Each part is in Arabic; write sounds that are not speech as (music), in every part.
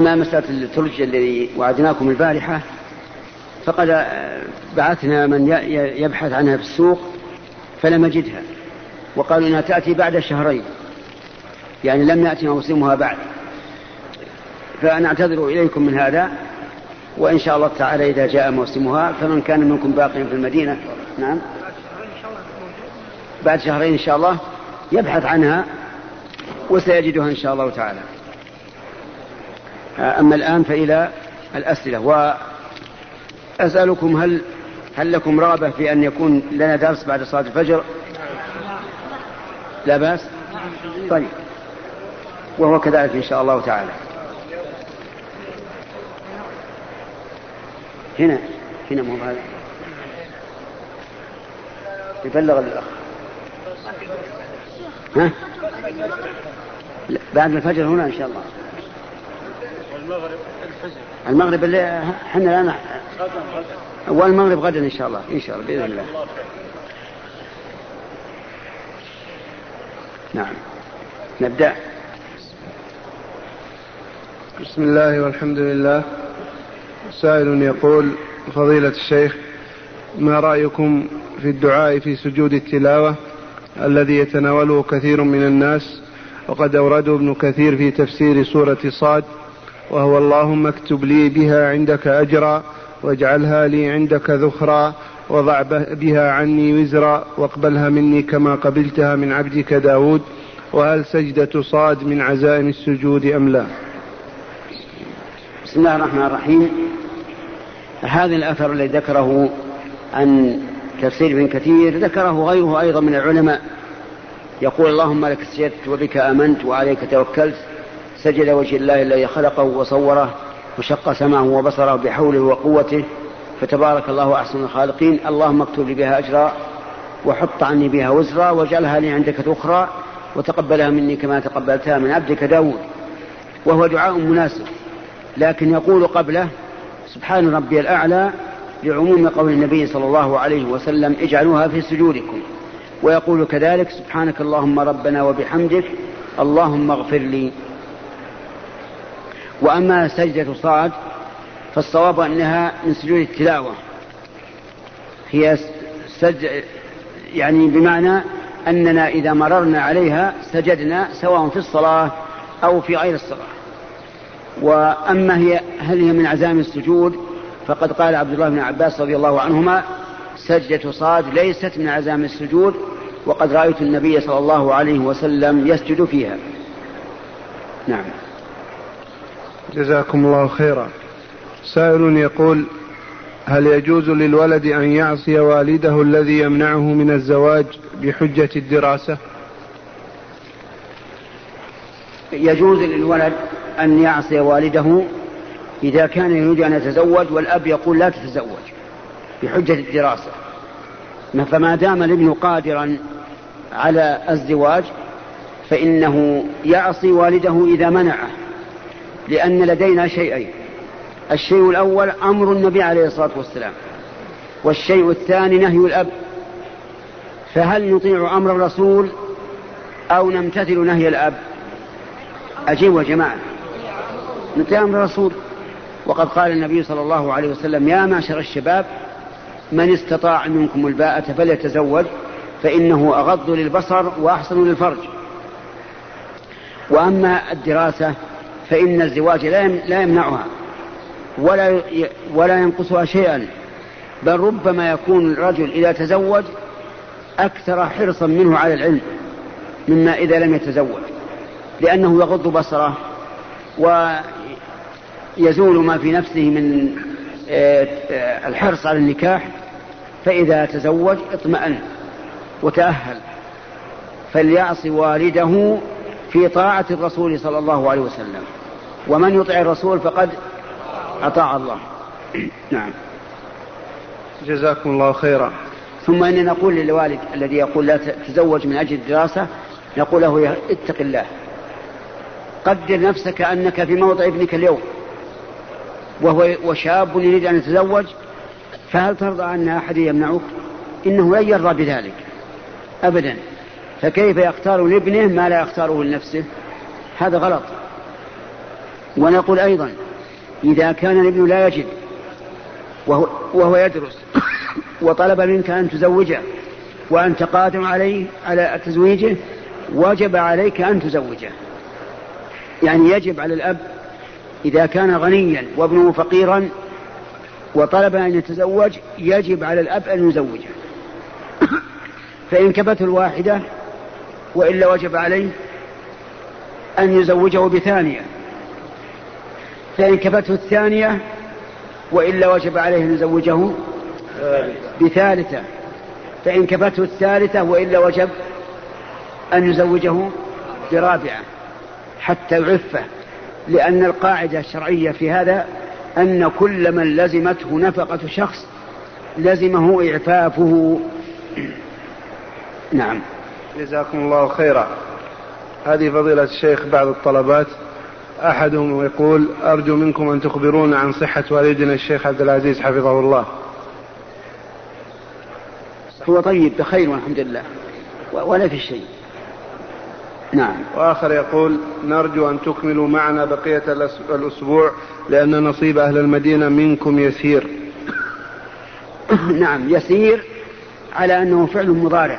أما مسألة الثلج الذي وعدناكم البارحة فقد بعثنا من يبحث عنها في السوق فلم يجدها وقالوا إنها تأتي بعد شهرين يعني لم ياتي موسمها بعد. فنعتذر إليكم من هذا وإن شاء الله تعالى إذا جاء موسمها فمن كان منكم باقيا في المدينة نعم بعد شهرين إن شاء الله يبحث عنها وسيجدها إن شاء الله تعالى. أما الآن فإلى الأسئلة. وأسألكم هل هل لكم رغبة في أن يكون لنا درس بعد صلاة الفجر؟ لا بأس؟ طيب. وهو كذلك إن شاء الله تعالى. هنا هنا مو هذا يبلغ الأخ. ها؟ بعد الفجر هنا إن شاء الله. المغرب المغرب اللي إحنا الآن والمغرب غدا إن شاء الله إن شاء الله بإذن الله. نعم. نبدأ. بسم الله والحمد لله. سائل يقول فضيلة الشيخ ما رأيكم في الدعاء في سجود التلاوة الذي يتناوله كثير من الناس؟ وقد أورده ابن كثير في تفسير سورة صاد. وهو اللهم اكتب لي بها عندك أجرا واجعلها لي عندك ذخرا وضع بها عني وزرا واقبلها مني كما قبلتها من عبدك داود وهل سجدة صاد من عزائم السجود أم لا؟ بسم الله الرحمن الرحيم. هذا الأثر الذي ذكره عن تفسير ابن كثير ذكره غيره أيضا من العلماء. يقول اللهم لك سجدت وبك آمنت وعليك توكلت سجد وجه الله الذي خلقه وصوره وشق سمعه وبصره بحوله وقوته فتبارك الله أحسن الخالقين. اللهم اكتب لي بها أجرا وحط عني بها وزرا واجعلها لي عندك ذخرا وتقبلها مني كما تقبلتها من عبدك داود. وهو دعاء مناسب لكن يقول قبله سبحان ربي الأعلى لعموم قول النبي صلى الله عليه وسلم اجعلوها في سجودكم. ويقول كذلك سبحانك اللهم ربنا وبحمدك اللهم اغفر لي وأما سجدة صاد فالصواب أنها من سجود التلاوة. هي سج يعني بمعنى أننا إذا مررنا عليها سجدنا سواء في الصلاة أو في غير الصلاة. وأما هي هل هي من عزائم السجود فقد قال عبد الله بن عباس رضي الله عنهما سجدة صاد ليست من عزائم السجود وقد رأيت النبي صلى الله عليه وسلم يسجد فيها. نعم. جزاكم الله خيرا. سائل يقول هل يجوز للولد أن يعصي والده الذي يمنعه من الزواج بحجة الدراسة؟ يجوز للولد أن يعصي والده إذا كان يريد أن يتزوج والأب يقول لا تتزوج بحجة الدراسة. فما دام الابن قادرا على الزواج فإنه يعصي والده إذا منعه. لأن لدينا شيئين. الشيء الأول أمر النبي عليه الصلاة والسلام. والشيء الثاني نهي الأب. فهل نطيع أمر الرسول أو نمتثل نهي الأب؟ أجيبوا يا جماعة. نطيع أمر الرسول. وقد قال النبي صلى الله عليه وسلم يا معشر الشباب من استطاع منكم الباءة فليتزوج فإنه أغض للبصر وأحسن للفرج. وأما الدراسة فإن الزواج لا يمنعها ولا ولا ينقصها شيئا بل ربما يكون الرجل إذا تزوج أكثر حرصا منه على العلم مما إذا لم يتزوج لأنه يغض بصره ويزول ما في نفسه من آه، آه، الحرص على النكاح فإذا تزوج اطمأن وتأهل فليعصي والده في طاعة الرسول صلى الله عليه وسلم. ومن يطع الرسول فقد أطاع الله. نعم. جزاكم الله خيرا. ثم إننا نقول للوالد الذي يقول لا تزوج من أجل الدراسة نقول له اتق الله. قدر نفسك أنك في موضع ابنك اليوم وهو وشاب يريد أن يتزوج فهل ترضى أن أحد يمنعك؟ إنه لن يرضى بذلك. أبدا. فكيف يختار لابنه ما لا يختاره لنفسه؟ هذا غلط. ونقول أيضا إذا كان الابن لا يجد وهو, وهو يدرس وطلب منك أن تزوجه وأنت قادر عليه على تزويجه وجب عليك أن تزوجه. يعني يجب على الأب إذا كان غنيا وابنه فقيرا وطلب أن يتزوج يجب على الأب أن يزوجه. فإن كبته الواحدة وإلا وجب عليه أن يزوجه بثانية. فإن كبته الثانية وإلا وجب عليه أن يزوجه بثالثة. فإن كفته الثالثة وإلا وجب أن يزوجه برابعة. حتى يعفه. لأن القاعدة الشرعية في هذا أن كل من لزمته نفقة شخص لزمه إعفافه. نعم. جزاكم الله خيرا. هذه فضيلة الشيخ بعض الطلبات. أحدهم يقول أرجو منكم أن تخبرونا عن صحة والدنا الشيخ عبد العزيز حفظه الله. هو طيب بخير والحمد لله. ولا في شيء. نعم. وآخر يقول نرجو أن تكملوا معنا بقية الأسبوع لأن نصيب أهل المدينة منكم يسير. (coughs) نعم يسير على أنه فعل مضارع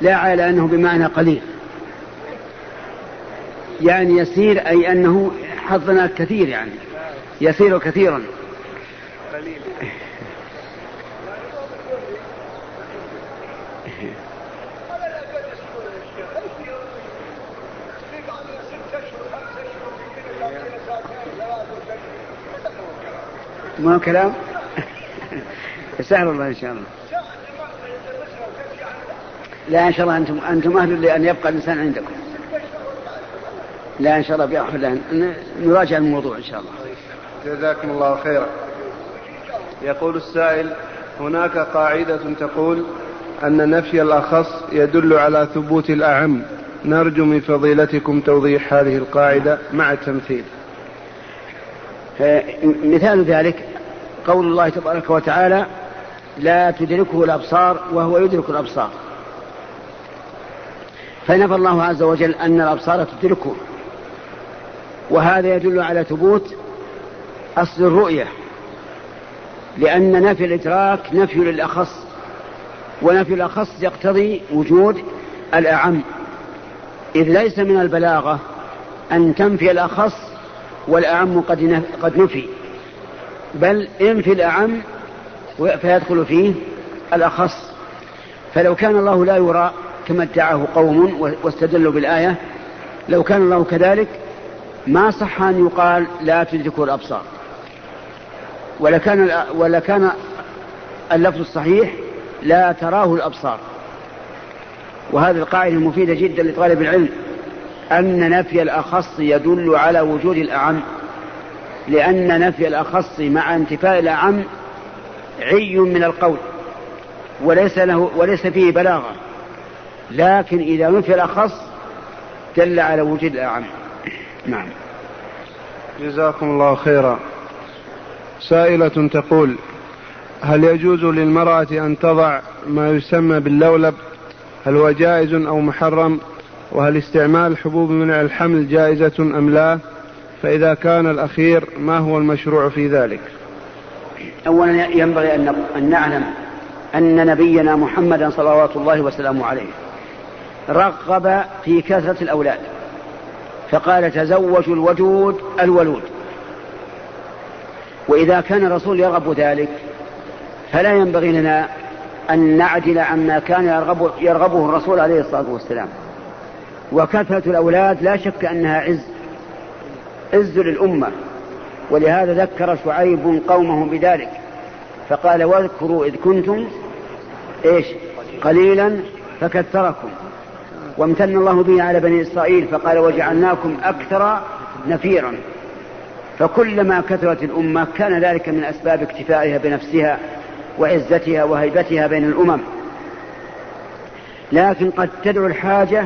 لا على أنه بمعنى قليل. يعني يسير أي أنه حظنا كثير يعني يسير كثيرا. ما هو كلام؟ سهل الله إن شاء الله. لا إن شاء الله أنتم أنتم أهل لأن يبقى الإنسان عندكم. لا إن شاء الله بأحد نراجع الموضوع إن شاء الله. جزاكم الله خيرا. يقول السائل هناك قاعدة تقول أن نفي الأخص يدل على ثبوت الأعم. نرجو من فضيلتكم توضيح هذه القاعدة مع التمثيل. مثال ذلك قول الله تبارك وتعالى لا تدركه الأبصار وهو يدرك الأبصار. فنفى الله عز وجل أن الأبصار تدركه. وهذا يدل على ثبوت أصل الرؤية لأن نفي الإدراك نفي للأخص ونفي الأخص يقتضي وجود الأعم. إذ ليس من البلاغة أن تنفي الأخص والأعم قد نفي بل انفي الأعم فيدخل فيه الأخص. فلو كان الله لا يرى كما ادعاه قوم واستدلوا بالآية لو كان الله كذلك ما صح أن يقال لا تدركه الأبصار. ولكان ولكان اللفظ الصحيح لا تراه الأبصار. وهذه القاعدة مفيدة جدا لطالب العلم أن نفي الأخص يدل على وجود الأعم. لأن نفي الأخص مع انتفاء الأعم عي من القول وليس له وليس فيه بلاغة. لكن إذا نفي الأخص دل على وجود الأعم. نعم. جزاكم الله خيرا. سائلة تقول هل يجوز للمرأة أن تضع ما يسمى باللولب؟ هل هو جائز أو محرم؟ وهل استعمال حبوب منع الحمل جائزة أم لا؟ فإذا كان الأخير ما هو المشروع في ذلك؟ أولا ينبغي أن نعلم أن نبينا محمدا صلوات الله وسلامه عليه رغب في كثرة الأولاد. فقال تزوجوا الودود الولود. وإذا كان الرسول يرغب ذلك فلا ينبغي لنا أن نعدل عما كان يرغب يرغبه الرسول عليه الصلاة والسلام. وكثرة الأولاد لا شك أنها عز عز للأمة. ولهذا ذكر شعيب قومه بذلك. فقال واذكروا إذ كنتم إيش؟ قليلا فكثركم. وامتن الله به على بني إسرائيل فقال وجعلناكم أكثر نفيرا. فكلما كثرت الأمة كان ذلك من أسباب اكتفائها بنفسها وعزتها وهيبتها بين الأمم. لكن قد تدعو الحاجة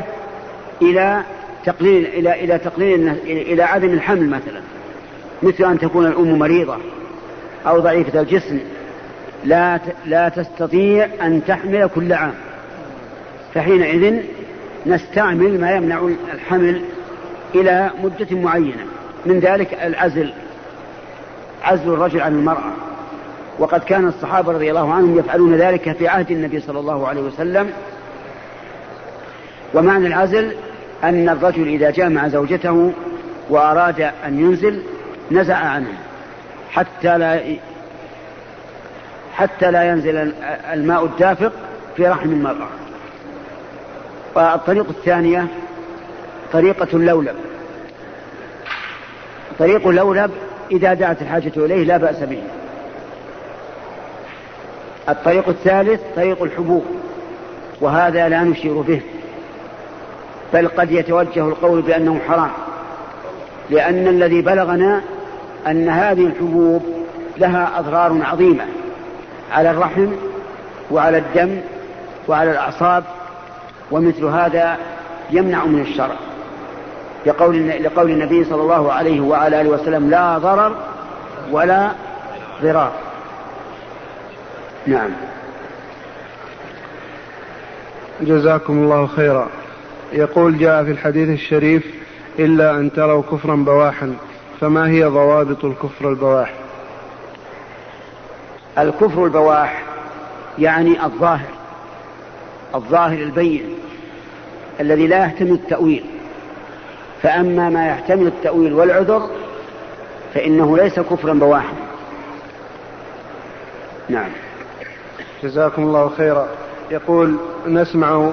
إلى تقليل إلى إلى تقليل إلى عدم الحمل مثلا مثل أن تكون الأم مريضة أو ضعيفة الجسم. لا لا تستطيع أن تحمل كل عام. فحينئذ نستعمل ما يمنع الحمل إلى مدة معينة. من ذلك العزل عزل الرجل عن المرأة. وقد كان الصحابة رضي الله عنهم يفعلون ذلك في عهد النبي صلى الله عليه وسلم. ومعنى العزل أن الرجل إذا جامع زوجته وأراد أن ينزل نزع عنها حتى لا حتى لا ينزل الماء الدافق في رحم المرأة. والطريقة الثانية طريقة اللولب. طريق اللولب إذا دعت الحاجة إليه لا بأس به. الطريق الثالث طريق الحبوب وهذا لا نشير به بل قد يتوجه القول بأنه حرام لأن الذي بلغنا أن هذه الحبوب لها أضرار عظيمة على الرحم وعلى الدم وعلى الأعصاب ومثل هذا يمنع من الشرع لقول لقول النبي صلى الله عليه وعلى آله وسلم لا ضرر ولا ضرار. نعم. جزاكم الله خيرا. يقول جاء في الحديث الشريف إلا أن تروا كفرا بواحا فما هي ضوابط الكفر البواح؟ الكفر البواح يعني الظاهر. الظاهر البين الذي لا يحتمل التأويل. فأما ما يحتمل التأويل والعذر فإنه ليس كفرا بواحا نعم. جزاكم الله خيرا. يقول نسمع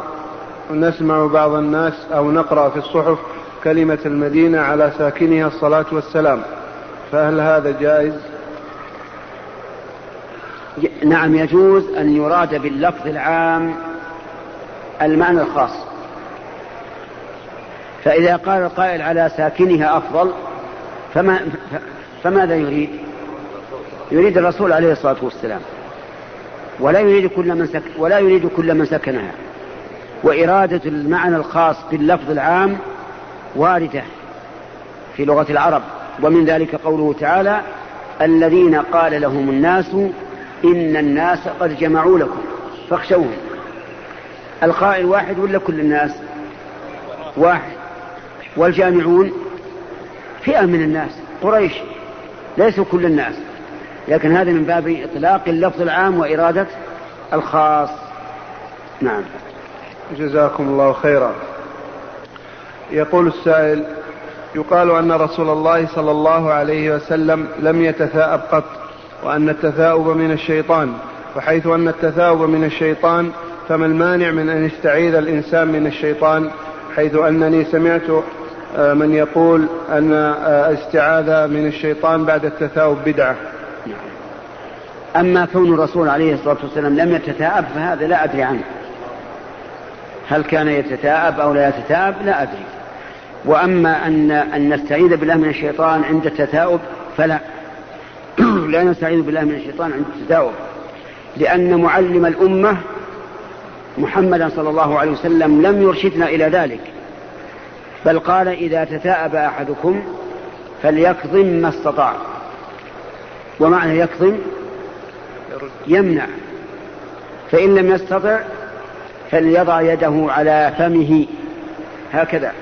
نسمع بعض الناس أو نقرأ في الصحف كلمة المدينة على ساكنها الصلاة والسلام. فهل هذا جائز؟ نعم يجوز أن يراد باللفظ العام المعنى الخاص. فإذا قال القائل على ساكنها أفضل فما فماذا يريد؟ يريد الرسول عليه الصلاة والسلام. ولا يريد كل من سك ولا يريد كل من سكنها. وإرادة المعنى الخاص باللفظ العام واردة في لغة العرب. ومن ذلك قوله تعالى الذين قال لهم الناس إن الناس قد جمعوا لكم. فاخشوهم. القائل واحد ولا كل الناس؟ واحد. والجامعون فئة من الناس قريش ليسوا كل الناس. لكن هذا من باب إطلاق اللفظ العام وإرادة الخاص. نعم. جزاكم الله خيرا. يقول السائل يقال أن رسول الله صلى الله عليه وسلم لم يتثاءب قط وأن التثاؤب من الشيطان وحيث أن التثاؤب من الشيطان فما المانع من أن يستعيذ الإنسان من الشيطان حيث أنني سمعت آه، من يقول أن الاستعاذة من الشيطان بعد التثاؤب بدعة. أما كون الرسول عليه الصلاة والسلام لم يتثاءب فهذا لا أدري عنه. هل كان يتثاءب أو لا يتثاءب؟ لا أدري. وأما أن أن نستعيذ بالله من الشيطان عند التثاؤب فلا. (clears throat) لا نستعيذ بالله من الشيطان عند التثاؤب. لأن معلم الأمة محمدا صلى الله عليه وسلم لم يرشدنا إلى ذلك. بل قال إذا تثاءب أحدكم فليكظم ما استطاع. ومعنى يكظم يمنع. فإن لم يستطع فليضع يده على فمه. هكذا.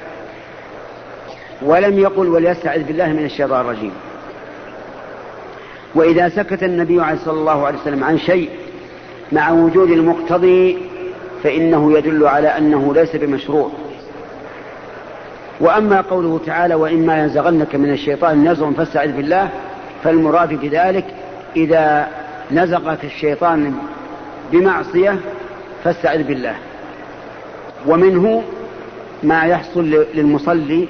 ولم يقل وليستعذ بالله من الشيطان الرجيم. وإذا سكت النبي صلى الله عليه وسلم عن شيء مع وجود المقتضي فإنه يدل على أنه ليس بمشروع. وأما قوله تعالى وإما ينزغنك من الشيطان نزغ فاستعذ بالله فالمراد بذلك إذا نزغك الشيطان بمعصية فاستعذ بالله. ومنه ما يحصل للمصلي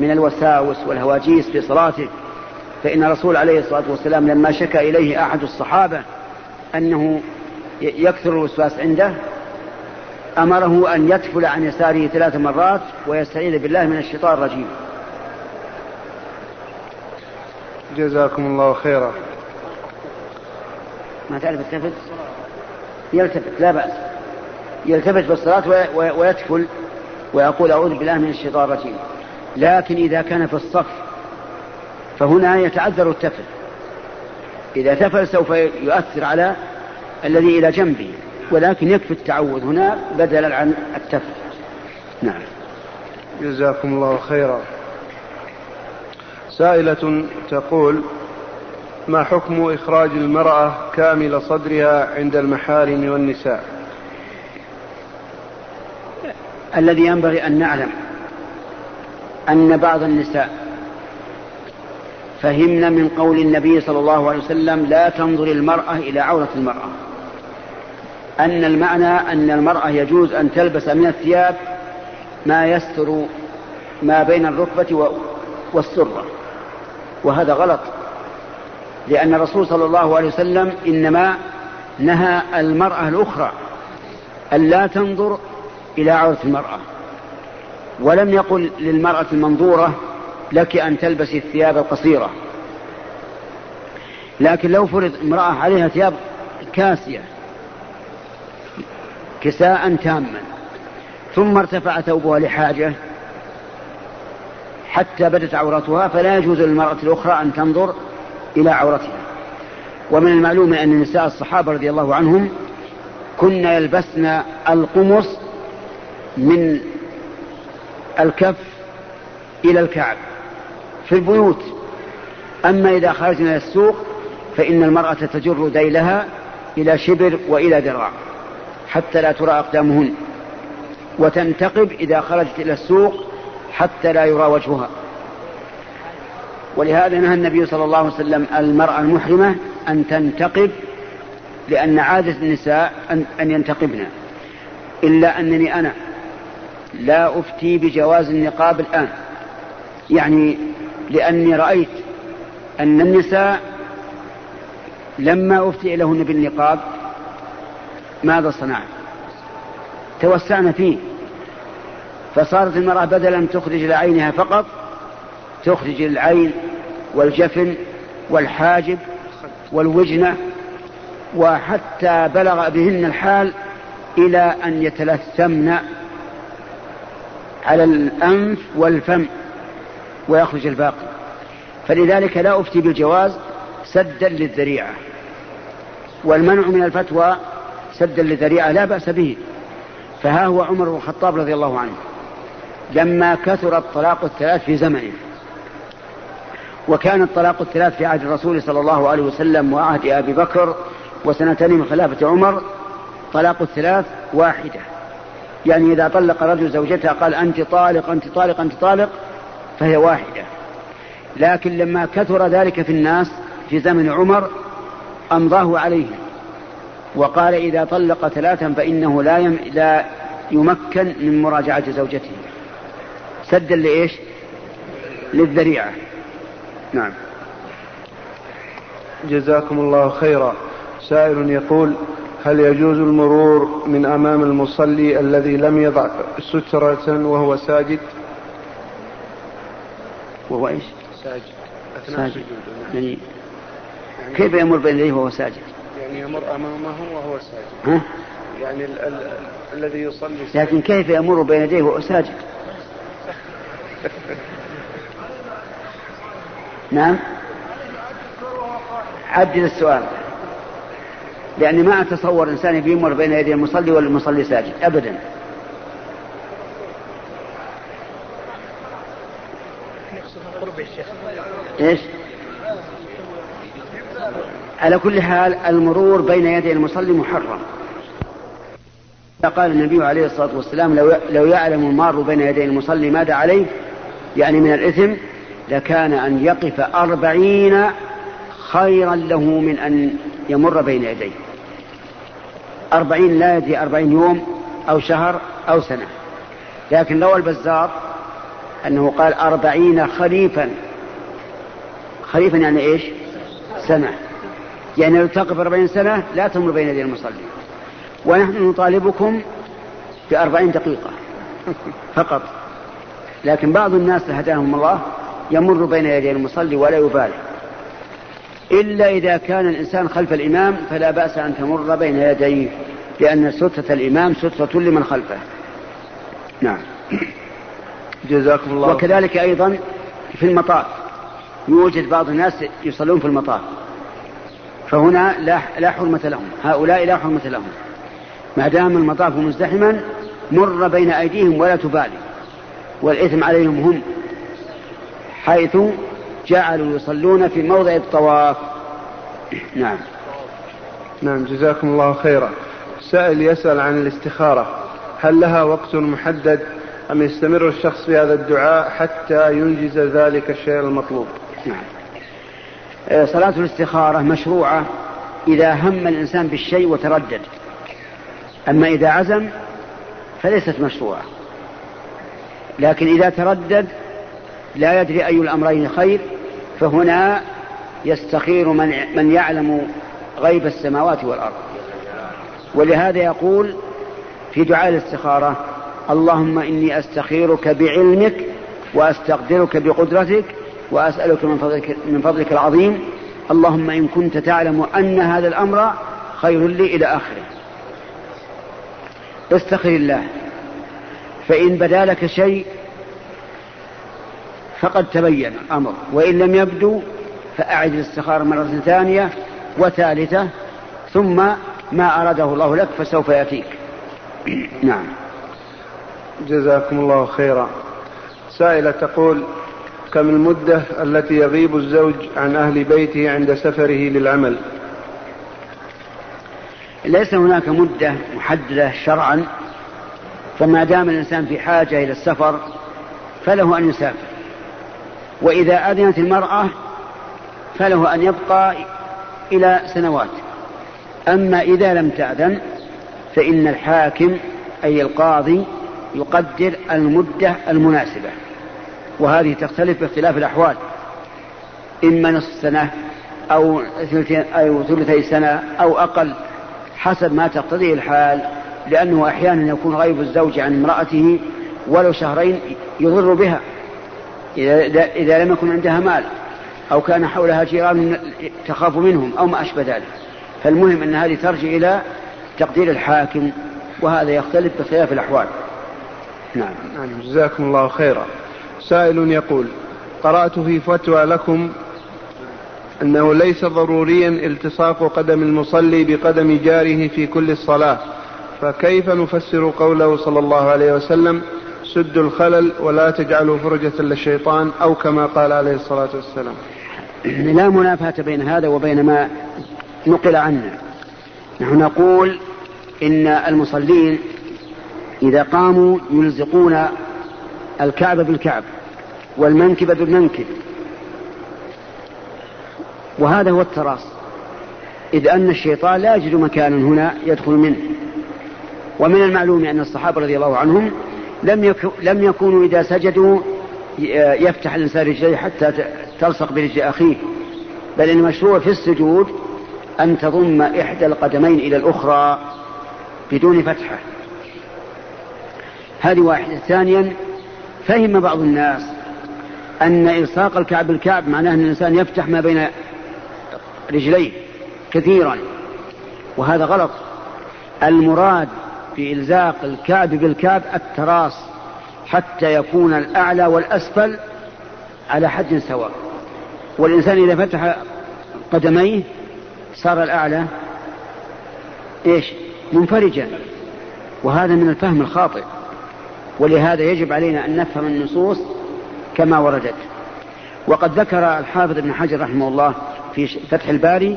من الوساوس والهواجيس في صلاته. فإن الرسول عليه الصلاة والسلام لما شكى إليه أحد الصحابة أنه يكثر الوسواس عنده أمره أن يتفل عن يساره ثلاث مرات ويستعيذ بالله من الشيطان الرجيم. جزاكم الله خيرا. ما تعرف التفت؟ يلتفت لا بأس. يلتفت بالصلاة ويتفل ويقول أعوذ بالله من الشيطان الرجيم. لكن إذا كان في الصف فهنا يتعذر التفل إذا تفل سوف يؤثر على الذي إلى جنبه. ولكن يكفي التعوذ هنا بدلا عن التفل نعم. جزاكم الله خيرا. سائلة تقول ما حكم إخراج المرأة كامل صدرها عند المحارم والنساء؟ الذي ينبغي أن نعلم أن بعض النساء فهمنا من قول النبي صلى الله عليه وسلم لا تنظر المرأة إلى عورة المرأة. أن المعنى أن المرأة يجوز أن تلبس من الثياب ما يستر ما بين الركبة والسرة. وهذا غلط. لأن الرسول صلى الله عليه وسلم إنما نهى المرأة الأخرى أن لا تنظر إلى عورة المرأة. ولم يقل للمرأة المنظورة لك أن تلبسي الثياب القصيرة. لكن لو فرض امرأة عليها ثياب كاسية كساء تاما. ثم ارتفع ثوبها لحاجة. حتى بدت عورتها فلا يجوز للمرأة الأخرى أن تنظر إلى عورتها. ومن المعلوم أن نساء الصحابة رضي الله عنهم كن يلبسن القمص من الكف إلى الكعب في البيوت. أما إذا خرجنا السوق فإن المرأة تجر ذيلها إلى شبر وإلى ذراع. حتى لا ترى أقدامهن وتنتقب إذا خرجت إلى السوق حتى لا يرى وجهها. ولهذا نهى النبي صلى الله عليه وسلم المرأة المحرمة أن تنتقب لأن عادة النساء أن, ينتقبن. إلا أنني أنا لا أفتي بجواز النقاب الآن. يعني لأني رأيت أن النساء لما أفتي لهن بالنقاب ماذا صنعت؟ توسعن فيه. فصارت المرأة بدلا من تخرج لعينها فقط تخرج العين والجفن والحاجب والوجنة وحتى بلغ بهن الحال إلى أن يتلثمن على الأنف والفم ويخرج الباقي. فلذلك لا أفتي بالجواز سدا للذريعة. والمنع من الفتوى سدا للذريعة لا بأس به. فها هو عمر بن الخطاب رضي الله عنه. لما كثر الطلاق الثلاث في زمنه. وكان الطلاق الثلاث في عهد الرسول صلى الله عليه وسلم وعهد أبي بكر وسنتين من خلافة عمر طلاق الثلاث واحدة. يعني إذا طلق رجل زوجته قال أنت طالق أنت طالق أنت طالق فهي واحدة. لكن لما كثر ذلك في الناس في زمن عمر أمضاه عليهم وقال إذا طلق ثلاثا فإنه لا يم... لا يمكن من مراجعة زوجته. سدا لإيش؟ للذريعة. نعم. جزاكم الله خيرا. سائل يقول هل يجوز المرور من أمام المصلي الذي لم يضع سترة وهو ساجد؟ وهو إيش؟ ساجد. أثناء ساجد. يعني كيف يمر بين يديه وهو ساجد؟ يعني يمر أمامه وهو ساجد ها؟ يعني ال- ال- الذي يصلي ساجد. لكن كيف يمر بين يديه وهو ساجد؟ نعم عدل السؤال لأني ما أتصور إنسان يمر بين يدي المصلي والمصلي ساجد أبدا إيش؟ على كل حال المرور بين يدي المصلي محرم. قال النبي عليه الصلاة والسلام لو, لو يعلم المار بين يدي المصلي ماذا عليه؟ يعني من الإثم لكان أن يقف أربعين خيرا له من أن يمر بين يديه. أربعين لا يدري أربعين يوم أو شهر أو سنة. لكن روى البزار أنه قال أربعين خريفا. خريفا يعني إيش؟ سنة. يعني لو تقف أربعين سنة لا تمر بين يدي المصلي. ونحن نطالبكم بأربعين دقيقة فقط. لكن بعض الناس هداهم الله يمر بين يدي المصلي ولا يبالي. إلا إذا كان الإنسان خلف الإمام فلا بأس أن تمر بين يديه لأن سترة الإمام سترة لمن خلفه. نعم. جزاكم الله. وكذلك أيضا في المطاف. يوجد بعض الناس يصلون في المطاف. فهنا لا لا حرمة لهم. هؤلاء لا حرمة لهم. ما دام المطاف مزدحما مر بين أيديهم ولا تبالي. والإثم عليهم هم. حيث جعلوا يصلون في موضع الطواف. نعم. نعم جزاكم الله خيرا. سائل يسأل عن الاستخارة. هل لها وقت محدد أم يستمر الشخص في هذا الدعاء حتى ينجز ذلك الشيء المطلوب؟ نعم. صلاة الاستخارة مشروعة إذا هم الإنسان بالشيء وتردد. أما إذا عزم فليست مشروعة. لكن إذا تردد لا يدري أي الأمرين خير فهنا يستخير من, من يعلم غيب السماوات والأرض. ولهذا يقول في دعاء الاستخارة اللهم إني أستخيرك بعلمك وأستقدرك بقدرتك وأسألك من فضلك, من فضلك العظيم اللهم إن كنت تعلم أن هذا الأمر خير لي إلى آخره. استخر الله. فإن بدا لك شيء فقد تبين الأمر. وإن لم يبدو فأعد الاستخارة مرة ثانية وثالثة ثم ما أراده الله لك فسوف يأتيك. (clears throat) نعم. جزاكم الله خيرا. سائلة تقول كم المدة التي يغيب الزوج عن أهل بيته عند سفره للعمل. ليس هناك مدة محددة شرعا فما دام الإنسان في حاجة إلى السفر فله أن يسافر. وإذا أذنت المرأة فله أن يبقى إلى سنوات. أما إذا لم تأذن فإن الحاكم أي القاضي يقدر المدة المناسبة. وهذه تختلف باختلاف الأحوال. إما نصف سنة أو أو ثلثي سنة أو أقل حسب ما تقتضيه الحال لأنه أحيانا يكون غيب الزوج عن امرأته ولو شهرين يضر بها إذا, إذا لم يكن عندها مال أو كان حولها جيران تخاف منهم أو ما أشبه ذلك. فالمهم أن هذه ترجع إلى تقدير الحاكم وهذا يختلف باختلاف الأحوال. نعم. نعم جزاكم الله خيرا. سائل يقول قرأت في فتوى لكم أنه ليس ضروريا التصاق قدم المصلي بقدم جاره في كل الصلاة فكيف نفسر قوله صلى الله عليه وسلم سدوا الخلل ولا تجعلوا فرجة للشيطان أو كما قال عليه الصلاة والسلام؟ لا منافاة بين هذا وبين ما نقل عنا نحن نقول إن المصلين إذا قاموا يلزقون الكعب بالكعب والمنكب بالمنكب. وهذا هو التراص. إذ أن الشيطان لا يجد مكانا هنا يدخل منه. ومن المعلوم أن الصحابة رضي الله عنهم لم لم يكونوا إذا سجدوا يفتح الإنسان رجليه حتى تلصق برجل أخيه. بل المشروع في السجود أن تضم إحدى القدمين إلى الأخرى بدون فتحة. هذه واحدة. ثانيا فهم بعض الناس أن إلصاق الكعب بالكعب معناه أن الإنسان يفتح ما بين رجليه كثيرا وهذا غلط. المراد في إلزاق الكعب بالكعب التراص حتى يكون الأعلى والأسفل على حد سواء. والإنسان إذا فتح قدميه صار الأعلى إيش؟ منفرجا. وهذا من الفهم الخاطئ. ولهذا يجب علينا أن نفهم النصوص كما وردت. وقد ذكر الحافظ ابن حجر رحمه الله في فتح الباري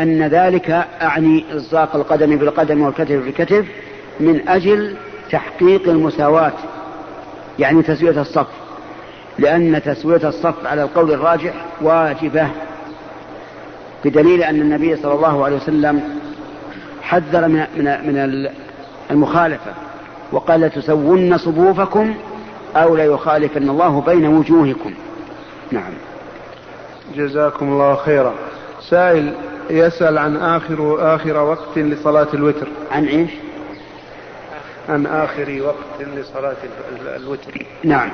أن ذلك أعني إلصاق القدم بالقدم والكتف بالكتف من أجل تحقيق المساواة يعني تسوية الصف لأن تسوية الصف على القول الراجح واجبة بدليل أن النبي صلى الله عليه وسلم حذر من من المخالفة. وقال لتسون صفوفكم أو ليخالفن الله بين وجوهكم. نعم. جزاكم الله خيرا. سائل يسأل عن آخر آخر وقت لصلاة الوتر. عن إيش؟ عن آخر وقت لصلاة الوتر. نعم.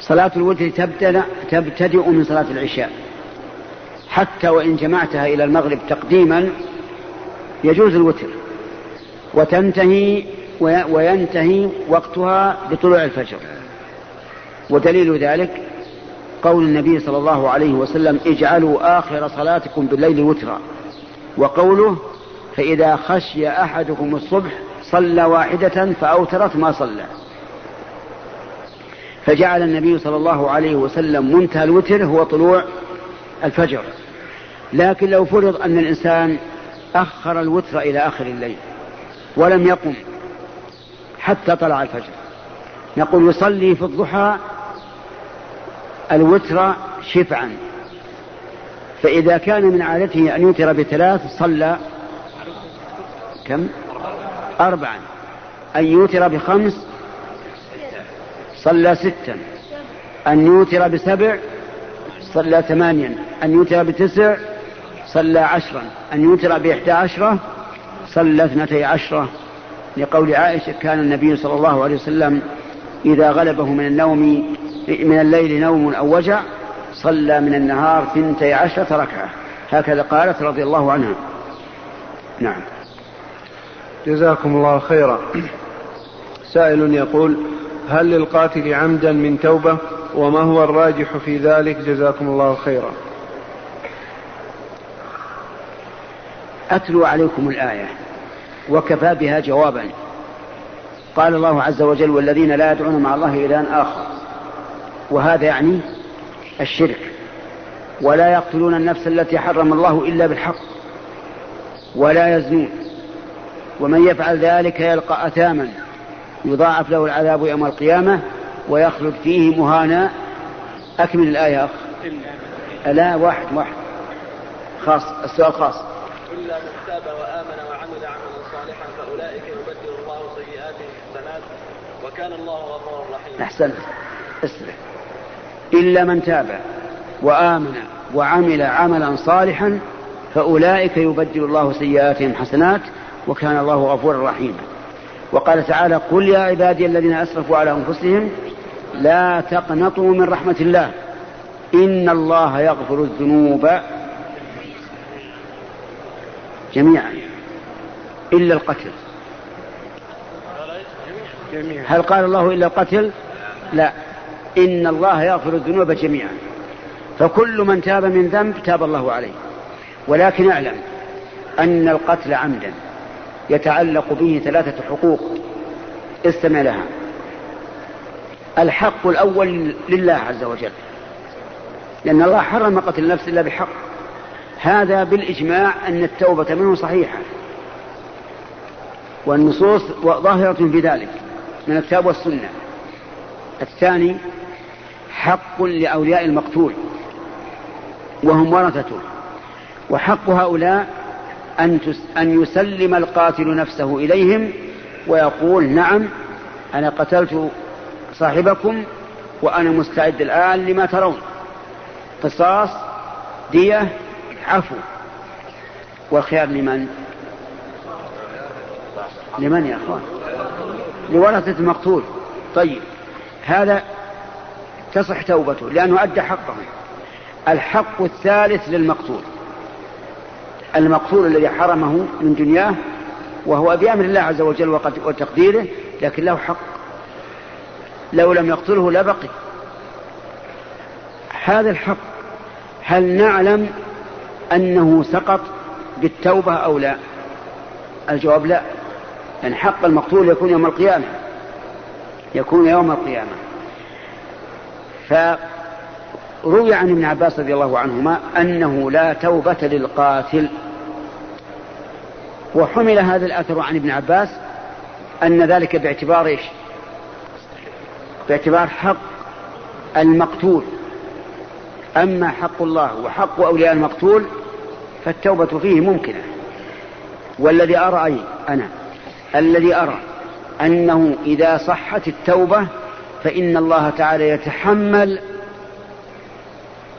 صلاة الوتر تبتدأ تبتدئ من صلاة العشاء. حتى وإن جمعتها إلى المغرب تقديما يجوز الوتر. وتنتهي وينتهي وقتها بطلوع الفجر. ودليل ذلك قول النبي صلى الله عليه وسلم اجعلوا آخر صلاتكم بالليل وترا وقوله فإذا خشي أحدكم الصبح صلى واحدة فأوترت ما صلى. فجعل النبي صلى الله عليه وسلم منتهى الوتر هو طلوع الفجر. لكن لو فرض أن الإنسان أخر الوتر إلى آخر الليل ولم يقم حتى طلع الفجر. نقول يصلي في الضحى الوتر شفعا. فإذا كان من عادته أن يوتر بثلاث صلى كم؟ أربعا. أن يوتر بخمس صلى ستا. أن يوتر بسبع صلى ثمانيا. أن يوتر بتسع صلى عشرا. أن يوتر بإحدى عشرة صلى اثنتي عشرة. لقول عائشة كان النبي صلى الله عليه وسلم إذا غلبه من النوم من الليل نوم أو وجع صلى من النهار ثنتي عشرة ركعة. هكذا قالت رضي الله عنها. نعم. جزاكم الله خيرا. سائل يقول هل للقاتل عمدا من توبة؟ وما هو الراجح في ذلك؟ جزاكم الله خيرا. أتلو عليكم الآية. وكفى بها جوابا. قال الله عز وجل والذين لا يدعون مع الله إلها آخر. وهذا يعني الشرك. ولا يقتلون النفس التي حرم الله إلا بالحق ولا يزنون. ومن يفعل ذلك يلقى أثاما يضاعف له العذاب يوم القيامة ويخلد فيه مهانا. أكمل الآية أخ. لا واحد واحد. خاص السؤال خاص. إلا من تاب وآمن وعمل عملا صالحا فأولئك يبدل الله سيئاتهم حسنات وكان الله غفورا رحيما. أحسنت. اسمع إلا من تاب وآمن وعمل عملا صالحا فأولئك يبدل الله سيئاتهم حسنات وكان الله غفورا رحيما. وقال تعالى قل يا عبادي الذين أسرفوا على أنفسهم لا تقنطوا من رحمة الله إن الله يغفر الذنوب جميعا إلا القتل. هل قال الله إلا القتل؟ لا. إن الله يغفر الذنوب جميعا. فكل من تاب من ذنب تاب الله عليه. ولكن أعلم أن القتل عمدا يتعلق به ثلاثة حقوق استمع لها الحق الأول لله عز وجل لأن الله حرم قتل النفس إلا بحق. هذا بالإجماع أن التوبة منه صحيحة. والنصوص ظاهرة في ذلك من الكتاب والسنة. الثاني حق لأولياء المقتول وهم ورثته. وحق هؤلاء أن أن يسلم القاتل نفسه إليهم ويقول نعم أنا قتلت صاحبكم وأنا مستعد الآن لما ترون. قصاص دية عفو. والخيار لمن؟ لمن يا أخوان؟ لورثة المقتول. طيب هذا تصح توبته لأنه أدى حقه. الحق الثالث للمقتول. المقتول الذي حرمه من دنياه وهو بأمر الله عز وجل وتقديره لكن له حق. لو لم يقتله لبقي. هذا الحق. هل نعلم أنه سقط بالتوبة أو لا؟ الجواب لا. لأن حق المقتول يكون يوم القيامة. يكون يوم القيامة. فروي عن ابن عباس رضي الله عنهما أنه لا توبة للقاتل. وحمل هذا الأثر عن ابن عباس أن ذلك باعتبار إيش؟ باعتبار حق المقتول. أما حق الله وحق أولياء المقتول فالتوبة فيه ممكنة. والذي أرى أي أنا الذي أرى أنه إذا صحت التوبة فإن الله تعالى يتحمل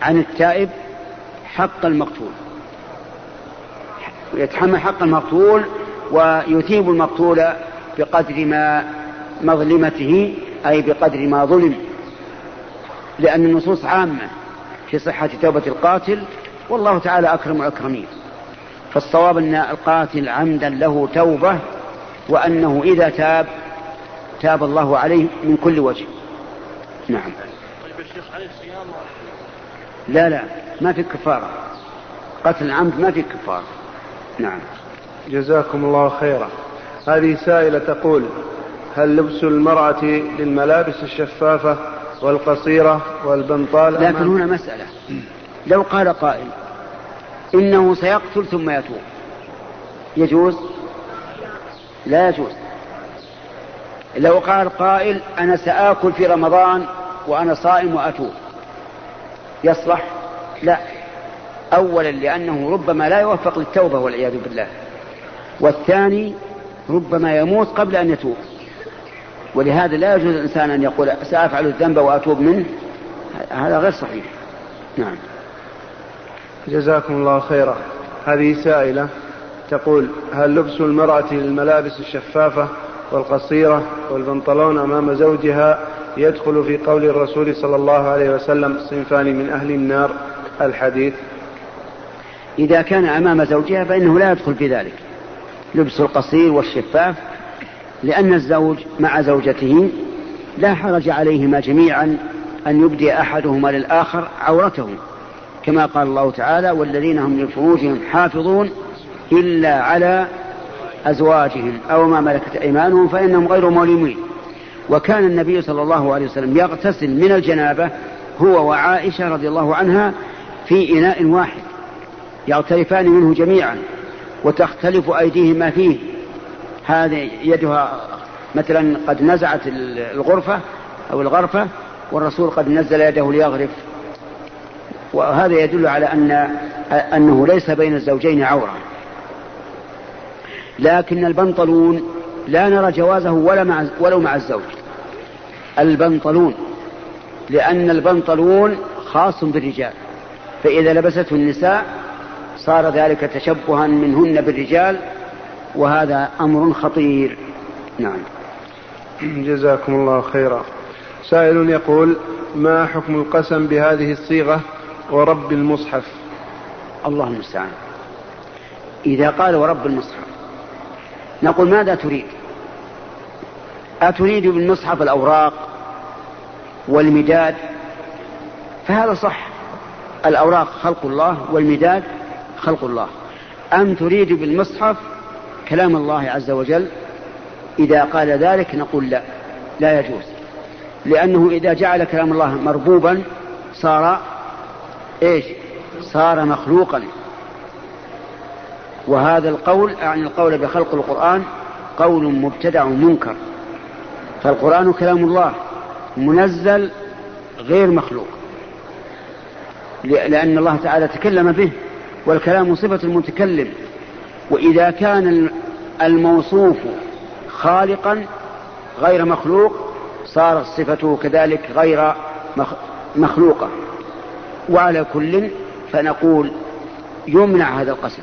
عن التائب حق المقتول. يتحمل حق المقتول ويثيب المقتول بقدر ما مظلمته أي بقدر ما ظلم. لأن النصوص عامة. في صحة توبة القاتل والله تعالى أكرم الأكرمين. فالصواب أن القاتل عمدا له توبة وأنه إذا تاب تاب الله عليه من كل وجه. نعم. طيب يا شيخ عليه صيام لا لا ما في كفارة. قتل العمد ما في كفارة. نعم. جزاكم الله خيرا. هذه سائلة تقول هل لبس المرأة للملابس الشفافة والقصيرة والبنطال لكن هنا مسألة. لو قال قائل إنه سيقتل ثم يتوب يجوز؟ لا يجوز. لو قال قائل أنا سآكل في رمضان وأنا صائم وأتوب يصلح؟ لا. أولا لأنه ربما لا يوفق للتوبة والعياذ بالله. والثاني ربما يموت قبل أن يتوب. ولهذا لا يجوز الإنسان أن يقول سأفعل الذنب وأتوب منه. هذا غير صحيح. نعم. جزاكم الله خيرا. هذه سائلة تقول هل لبس المرأة للملابس الشفافة والقصيرة والبنطلون أمام زوجها يدخل في قول الرسول صلى الله عليه وسلم صنفان من أهل النار؟ الحديث. إذا كان أمام زوجها فإنه لا يدخل في ذلك. لبس القصير والشفاف لأن الزوج مع زوجته لا حرج عليهما جميعا أن يبدي أحدهما للآخر عورته كما قال الله تعالى والذين هم لفروجهم حافظون إلا على أزواجهم أو ما ملكت أيمانهم فإنهم غير مولمين. وكان النبي صلى الله عليه وسلم يغتسل من الجنابة هو وعائشة رضي الله عنها في إناء واحد يغترفان منه جميعا وتختلف أيديهما فيه. هذه يدها مثلا قد نزعت الغرفة أو الغرفة والرسول قد نزل يده ليغرف. وهذا يدل على أن أنه ليس بين الزوجين عورة. لكن البنطلون لا نرى جوازه ولا مع ولو مع الزوج. البنطلون لأن البنطلون خاص بالرجال. فإذا لبسته النساء صار ذلك تشبها منهن بالرجال وهذا أمر خطير. نعم. جزاكم الله خيرا. سائل يقول ما حكم القسم بهذه الصيغة ورب المصحف؟ الله المستعان. إذا قال ورب المصحف نقول ماذا تريد؟ أتريد بالمصحف الأوراق والمداد؟ فهذا صح. الأوراق خلق الله والمداد خلق الله. أم تريد بالمصحف كلام الله عز وجل إذا قال ذلك نقول لا لا يجوز. لأنه إذا جعل كلام الله مربوبا صار إيش؟ صار مخلوقا. وهذا القول يعني القول بخلق القرآن قول مبتدع منكر فالقرآن كلام الله منزل غير مخلوق. لأن الله تعالى تكلم به والكلام صفة المتكلم. وإذا كان الموصوف خالقا غير مخلوق صارت صفته كذلك غير مخلوقة. وعلى كل فنقول يمنع هذا القسم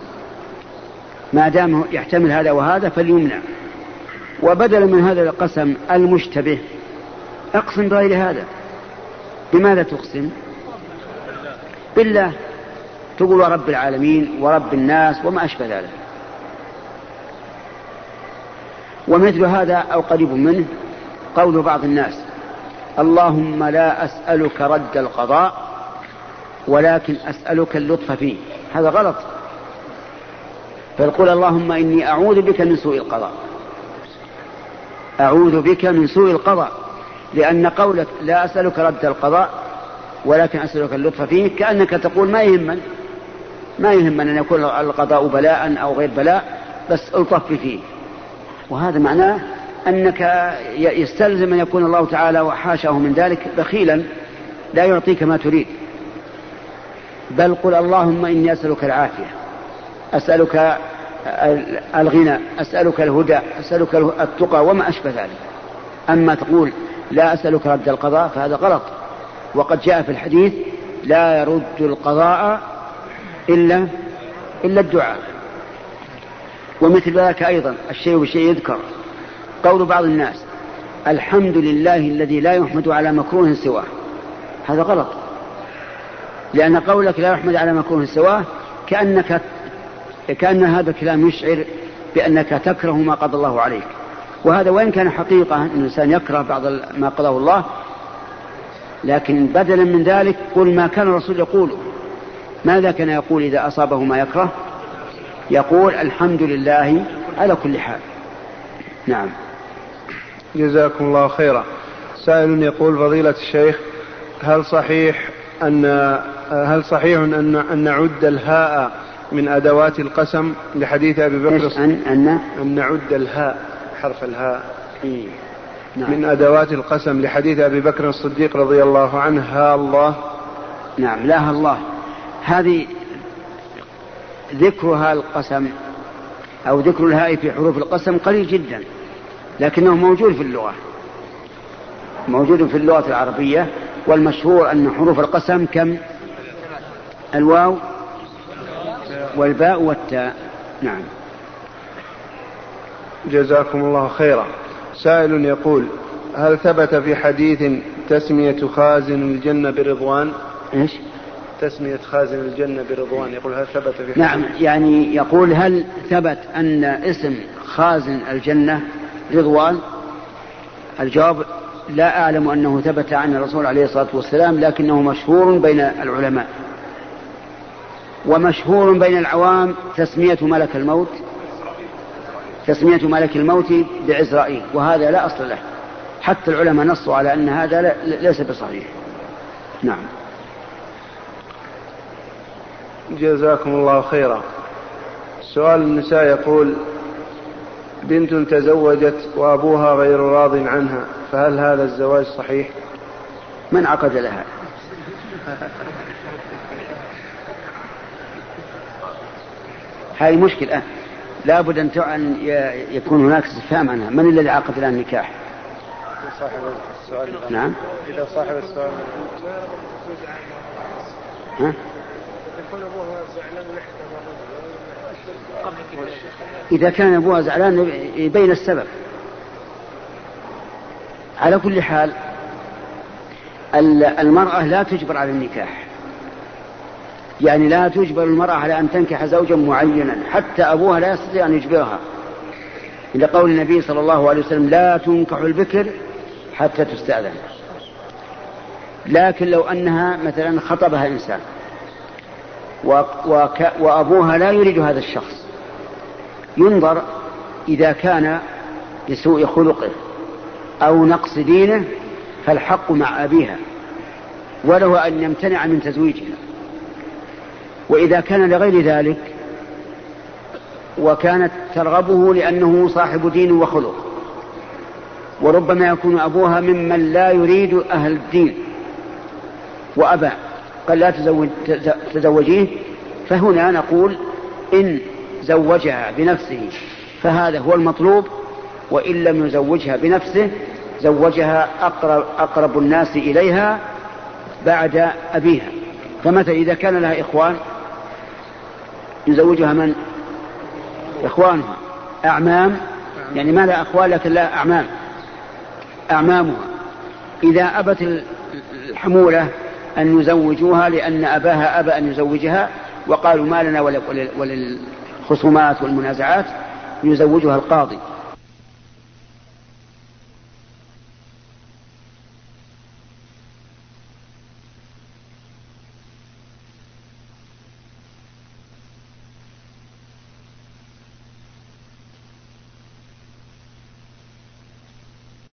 ما دام يحتمل هذا وهذا فليمنع. وبدلا من هذا القسم المشتبه أقسم بغير هذا. بماذا تقسم؟ بالله. تقول ورب العالمين ورب الناس وما أشبه ذلك. ومثل هذا أو قريب منه قول بعض الناس اللهم لا أسألك رد القضاء ولكن أسألك اللطف فيه. هذا غلط. فيقول اللهم إني أعوذ بك من سوء القضاء. أعوذ بك من سوء القضاء. لأن قولك لا أسألك رد القضاء ولكن أسألك اللطف فيه كأنك تقول ما يهمن ما يهمن أن يكون القضاء بلاء أو غير بلاء بس ألطف فيه. وهذا معناه أنك يستلزم أن يكون الله تعالى وحاشاه من ذلك بخيلا لا يعطيك ما تريد. بل قل اللهم إني أسألك العافية أسألك الغنى أسألك الهدى أسألك التقى وما أشبه ذلك. أما تقول لا أسألك رد القضاء فهذا غلط. وقد جاء في الحديث لا يرد القضاء إلا إلا الدعاء. ومثل ذلك أيضا الشيء بالشيء يذكر. قول بعض الناس الحمد لله الذي لا يحمد على مكروه سواه. هذا غلط. لأن قولك لا يحمد على مكروه سواه كأنك كأن هذا الكلام يشعر بأنك تكره ما قضى الله عليك. وهذا وإن كان حقيقة أن الإنسان يكره بعض ما قضاه الله لكن بدلا من ذلك قل ما كان الرسول يقوله. ماذا كان يقول إذا أصابه ما يكره؟ يقول الحمد لله على كل حال. نعم. جزاكم الله خيرا. سائل يقول فضيلة الشيخ هل صحيح أن هل صحيح أن أن نعد الهاء من أدوات القسم لحديث أبي بكر أن أن؟ أن نعد الهاء حرف الهاء. إيه. نعم. من أدوات القسم لحديث أبي بكر الصديق رضي الله عنه ها الله. نعم لا الله. هذه ذكرها القسم أو ذكر الهاء في حروف القسم قليل جدا لكنه موجود في اللغة. موجود في اللغة العربية والمشهور أن حروف القسم كم؟ الواو والباء والتاء. نعم. جزاكم الله خيرا. سائل يقول هل ثبت في حديث تسمية خازن الجنة برضوان؟ إيش؟ تسمية خازن الجنة برضوان. يقول هل ثبت في نعم يعني يقول هل ثبت أن اسم خازن الجنة رضوان؟ الجواب لا أعلم أنه ثبت عن الرسول عليه الصلاة والسلام لكنه مشهور بين العلماء. ومشهور بين العوام تسمية ملك الموت تسمية ملك الموت بعزرائيل وهذا لا أصل له. حتى العلماء نصوا على أن هذا ليس بصحيح. نعم. جزاكم الله خيرا. سؤال النساء يقول بنت تزوجت وأبوها غير راض عنها فهل هذا الزواج صحيح؟ من عقد لها؟ هذه مشكلة. لابد أن أن يكون هناك استفهام عنها. من الذي عقد لها النكاح؟ صاحب السؤال. نعم. إذا صاحب السؤال. ها؟ إذا كان أبوها زعلان يبين السبب. على كل حال المرأة لا تجبر على النكاح. يعني لا تجبر المرأة على أن تنكح زوجا معينا حتى أبوها لا يستطيع أن يجبرها. إلى قول النبي صلى الله عليه وسلم لا تنكح البكر حتى تستأذن. لكن لو أنها مثلا خطبها إنسان وأبوها لا يريد هذا الشخص. ينظر إذا كان لسوء خلقه أو نقص دينه فالحق مع أبيها وله أن يمتنع من تزويجها. وإذا كان لغير ذلك وكانت ترغبه لأنه صاحب دين وخلق وربما يكون أبوها ممن لا يريد أهل الدين وأبى. قال لا تزوج تزوجيه فهنا نقول إن زوجها بنفسه فهذا هو المطلوب وإن لم يزوجها بنفسه زوجها أقرب, أقرب الناس إليها بعد أبيها. فمتى إذا كان لها إخوان يزوجها من؟ إخوانها. أعمام يعني ما لها أخوان لكن لها أعمام. أعمامها. إذا أبت الحمولة أن يزوجوها لأن أباها أبى أن يزوجها وقالوا ما لنا وللخصومات والمنازعات يزوجها القاضي.